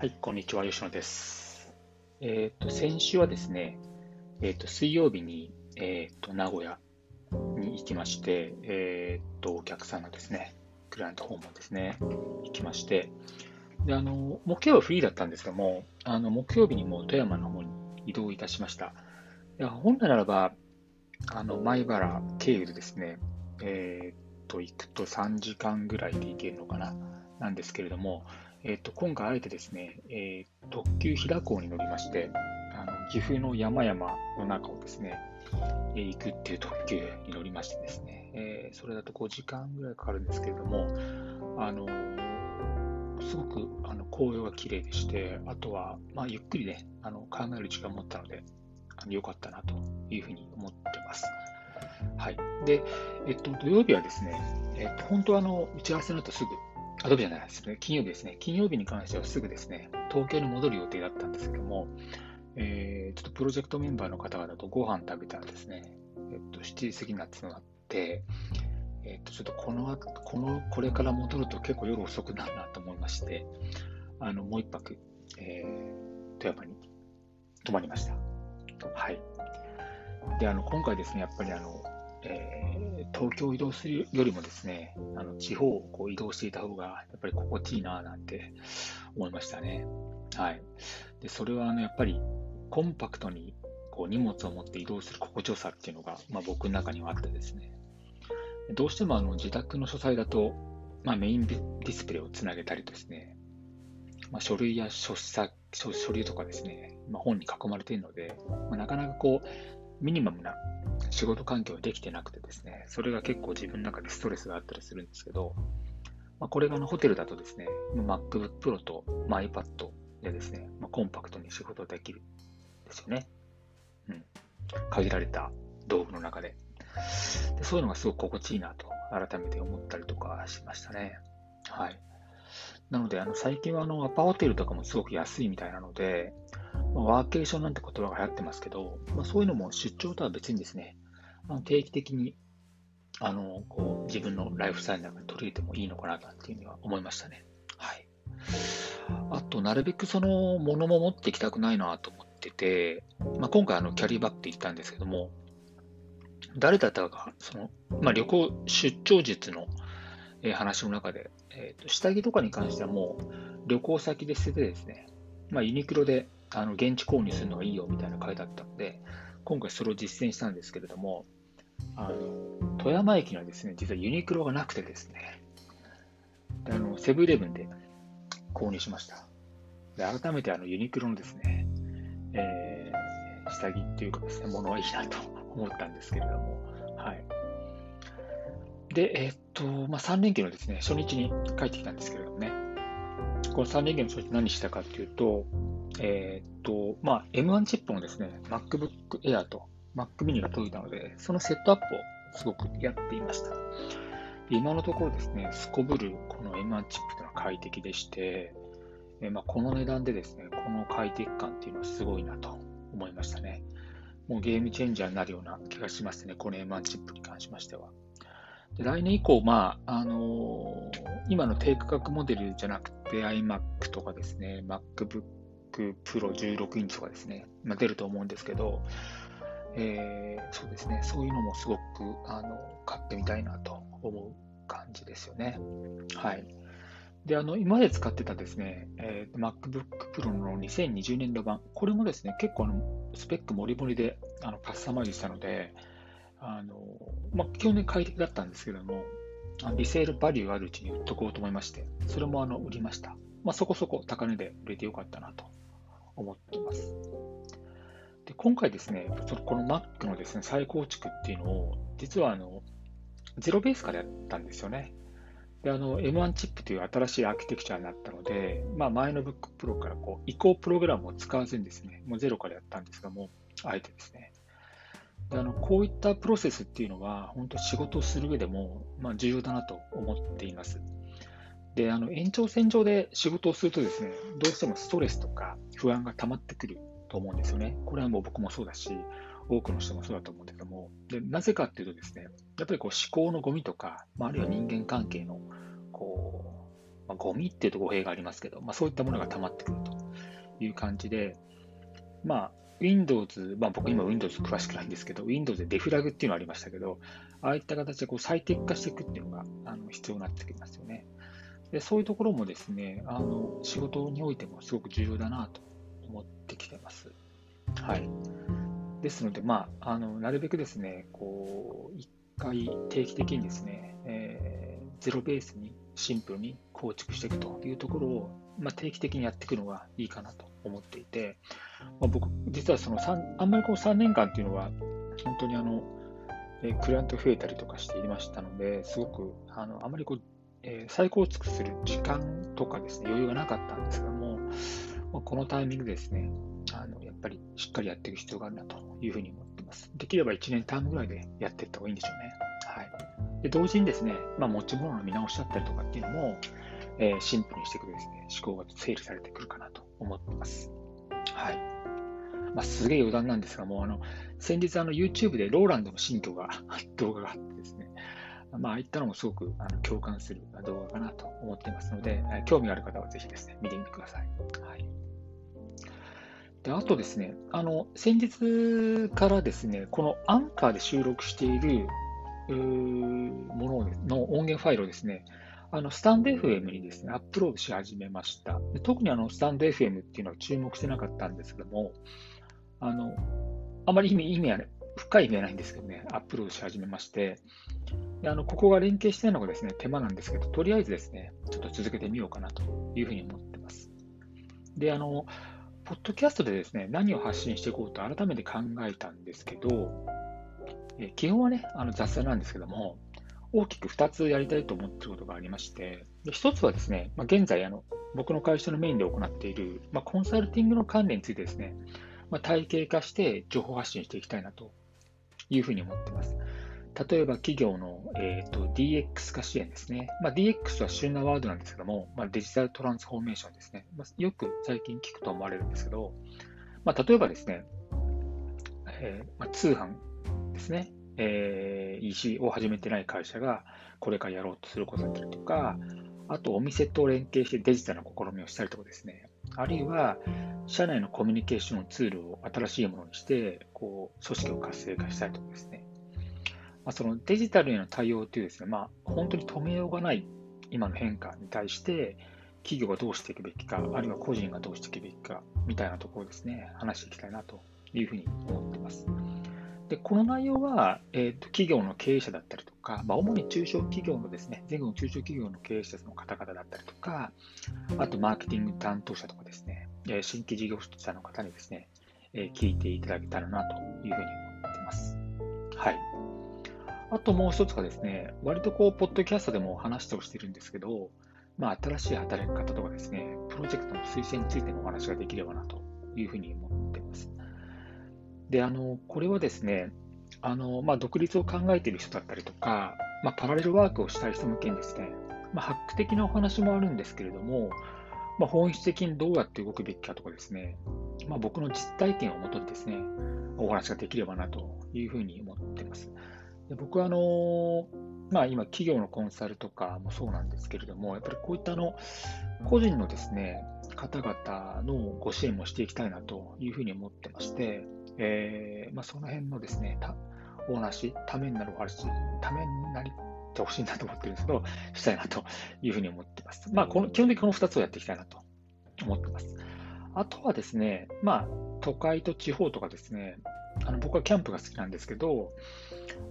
はい、こんにちは、吉野です。えっ、ー、と、先週はですね、えっ、ー、と、水曜日に、えっ、ー、と、名古屋に行きまして、えっと、お客さんのですね、クライアント訪問ですね、行きまして、で、あの、木曜はフリーだったんですけども、あの、木曜日にも富山の方に移動いたしました。で本来ならば、あの、米原経由でですね、えっと、行くと3時間ぐらいで行けるのかな、なんですけれども、えっ、と、今回あえてですね、えー、特急飛騨港に乗りまして、あの岐阜の山々の中をですね、えー、行くっていう特急に乗りましてですね、えー、それだと5時間ぐらいかかるんですけれども、あのすごくあの紅葉が綺麗でして、あとは、まあ、ゆっくりね、あの考える時間を持ったので、あの良かったなというふうに思ってます。はい。で、えっと、土曜日はですね、えっと、本当はあの、打ち合わせの後すぐ、あ、土曜日じゃないですね。金曜日ですね。金曜日に関してはすぐですね、東京に戻る予定だったんですけども、えー、ちょっとプロジェクトメンバーの方々とご飯食べたらですね、えっと、7時過ぎになってのがあって、えっと、ちょっとこの、この、これから戻ると結構夜遅くなるなと思いまして、あの、もう一泊、えー、富山に泊まりました。はい。で、あの、今回ですね、やっぱりあの、え、東京を移動するよりもですね、あの地方をこう移動していた方がやっぱり心地いいななんて思いましたね。はい。で、それはあのやっぱりコンパクトにこう荷物を持って移動する心地よさっていうのが、まあ、僕の中にはあってですね、どうしてもあの自宅の書斎だと、まあ、メインディスプレイをつなげたりですね、まあ、書類や書書書類とかですね、まあ、本に囲まれているので、まあ、なかなかこうミニマムな仕事環境ができてなくてですね、それが結構自分の中でストレスがあったりするんですけど、まあ、これがのホテルだとですね、MacBook Pro と iPad でですね、まあ、コンパクトに仕事できるんですよね。うん。限られた道具の中で。でそういうのがすごく心地いいなと改めて思ったりとかしましたね。はい。なので、あの最近はあのアパホテルとかもすごく安いみたいなので、まあ、ワーケーションなんて言葉が流行ってますけど、まあ、そういうのも出張とは別にですね、あ定期的にあのこう自分のライフスタイルの中に取り入れてもいいのかなというふうには思いましたね。はい。あと、なるべくその物も持っていきたくないなと思ってて、まあ、今回あのキャリーバッグって言ったんですけども、誰だったかその、まあ、旅行出張術の話の中で、えー、と下着とかに関してはもう旅行先で捨ててですね、まあ、ユニクロであの現地購入するのがいいよみたいな書いてあったので、今回それを実践したんですけれども、あの富山駅にはですね、実はユニクロがなくてですね、であのセブンイレブンで購入しました。で改めてあのユニクロのですね、えー、下着っていうかですね、ものはいいなと思ったんですけれども、はい。で、えー、っと、まあ、3連休のですね、初日に帰ってきたんですけれどもね、この3連休の初日何したかっていうと、えー、っと、まあ、M1 チップのですね、MacBook Air と Mac mini が届いたので、そのセットアップをすごくやっていました。今のところですね、すこぶるこの M1 チップというのは快適でして、え、まあ、この値段でですね、この快適感っていうのはすごいなと思いましたね。もうゲームチェンジャーになるような気がしますね、この M1 チップに関しましては。で来年以降、まああのー、今の低価格モデルじゃなくて iMac とかですね、MacBook Pro 16インチとかですね、まあ、出ると思うんですけど、えー、そうですね、そういうのもすごくあの買ってみたいなと思う感じですよね。はい。で、あの、今まで使ってたですね、えー、MacBook Pro の2020年度版、これもですね、結構あのスペックもりもりであのカスタマイズしたので、あの、まあ、基本的に快適だったんですけども、リセールバリューあるうちに売っとこうと思いまして、それもあの売りました。まあ、そこそこ高値で売れてよかったなと思っています。で今回ですね、この Mac のですね再構築っていうのを、実はあのゼロベースからやったんですよね。で、あの、M1 チップという新しいアーキテクチャになったので、まあ、前の Book Pro からこう移行プログラムを使わずにですね、もうゼロからやったんですが、もう、あえてですね。であのこういったプロセスっていうのは、本当仕事をする上でも、まあ、重要だなと思っています。で、あの延長線上で仕事をするとですね、どうしてもストレスとか不安が溜まってくると思うんですよね。これはもう僕もそうだし、多くの人もそうだと思うんだけども、でなぜかっていうとですね、やっぱりこう思考のゴミとか、まあ、あるいは人間関係のこう、まあ、ゴミっていうと語弊がありますけど、まあ、そういったものが溜まってくるという感じで、まあ、Windows、まあ、僕今 Windows 詳しくないんですけど、Windows でデフラグっていうのがありましたけど、ああいった形でこう最適化していくっていうのがあの必要になってきますよね。でそういうところもですね、あの仕事においてもすごく重要だなと思ってきてます。はい。ですので、まあ、あのなるべくですね、こう、一回定期的にですね、えー、ゼロベースにシンプルに構築していくというところを、まあ、定期的にやっていくのがいいかなと思っていて、まあ、僕、実はその3、あんまりこう3年間っていうのは、本当にあの、えクライアント増えたりとかしていましたので、すごく、あの、あまりこう、えー、再構築する時間とかですね、余裕がなかったんですけども、まあ、このタイミングですね、あの、やっぱりしっかりやっていく必要があるなというふうに思っています。できれば1年タームぐらいでやっていった方がいいんでしょうね。はい。で、同時にですね、まあ、持ち物の見直しだったりとかっていうのも、えー、シンプルにしていくとですね、思考が整理されてくるかなと思っています。はい。まあ、すげえ余談なんですが、もうあの、先日あの YouTube でローランドの新居が、動画があってですね、まあ、ああいったのもすごくあの共感する動画かなと思っていますので、興味がある方はぜひですね、見てみてください。はい。で、あとですね、あの、先日からですね、このアンカーで収録しているものの音源ファイルをですね、あの、スタンド FM にですね、アップロードし始めました。で特にあの、スタンド FM っていうのは注目してなかったんですけども、あの、あまり意味、意味はね、深い意味はないんですけどね、アップロードし始めまして、であのここが連携していのがですね、手間なんですけど、とりあえずですね、ちょっと続けてみようかなというふうに思ってます。で、あの、ポッドキャストでですね、何を発信していこうと改めて考えたんですけど、え基本はね、あの雑談なんですけども、大きく2つやりたいと思っていることがありまして、で1つはですね、まあ、現在あの、僕の会社のメインで行っている、まあ、コンサルティングの関連についてですね、まあ、体系化して情報発信していきたいなというふうに思っています。例えば企業の、えーと、DX 化支援ですね。まあ、DX は旬なワードなんですけども、まあ、デジタルトランスフォーメーションですね。まあ、よく最近聞くと思われるんですけど、まあ、例えばですね、えーまあ、通販ですね、えー、EC を始めてない会社がこれからやろうとすることだったりとか、あとお店と連携してデジタルな試みをしたりとかですね、あるいは社内のコミュニケーションツールを新しいものにして、こう組織を活性化したりとかですね、まあ、そのデジタルへの対応というですね、まあ、本当に止めようがない今の変化に対して、企業がどうしていくべきか、あるいは個人がどうしていくべきか、みたいなところですね、話していきたいなというふうに思っています。で、この内容は、えーと、企業の経営者だったりとか、まあ、主に中小企業のですね、全国の中小企業の経営者の方々だったりとか、あとマーケティング担当者とかですね、新規事業者の方にですねえ、聞いていただけたらなというふうに思っています。はい。あともう一つがですね、割とこう、ポッドキャストでも話をしてるんですけど、まあ、新しい働き方とかですね、プロジェクトの推薦についてのお話ができればなというふうに思っています。で、あの、これはですね、あの、まあ、独立を考えている人だったりとか、まあ、パラレルワークをしたい人向けにですね、まあ、ハック的なお話もあるんですけれども、まあ、本質的にどうやって動くべきかとかですね、まあ、僕の実体験をもとにですね、お話ができればなというふうに思っています。で僕はあの、まあ、今、企業のコンサルとかもそうなんですけれども、やっぱりこういったあの個人のですね方々のご支援もしていきたいなというふうに思ってまして、えーまあ、その辺のですねお話、ためになるお話、ためになりてほしいなと思ってるんですけど、したいなというふうに思ってます。まあ、この基本的にこの2つをやっていきたいなと思ってます。あとはですね、まあ、都会と地方とかですね、あの僕はキャンプが好きなんですけど、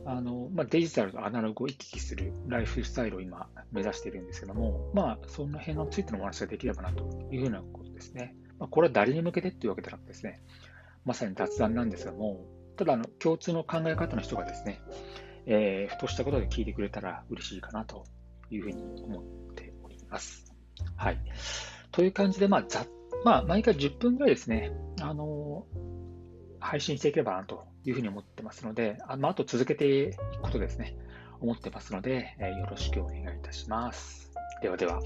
あのまあ、デジタルとアナログを行き来するライフスタイルを今目指しているんですけども、まあ、その辺のついてのお話ができればなというふうなことですね。まあ、これは誰に向けてっていうわけではなくてですね、まさに雑談なんですけども、ただあの、共通の考え方の人がですね、えー、ふとしたことで聞いてくれたら嬉しいかなというふうに思っております。はい。という感じで、まあ、ざまあ、毎回10分ぐらいですね、あの配信していければなというふうに思ってますので、あ,、まあ、と続けていくことですね、思ってますので、え、よろしくお願いいたします。ではでは。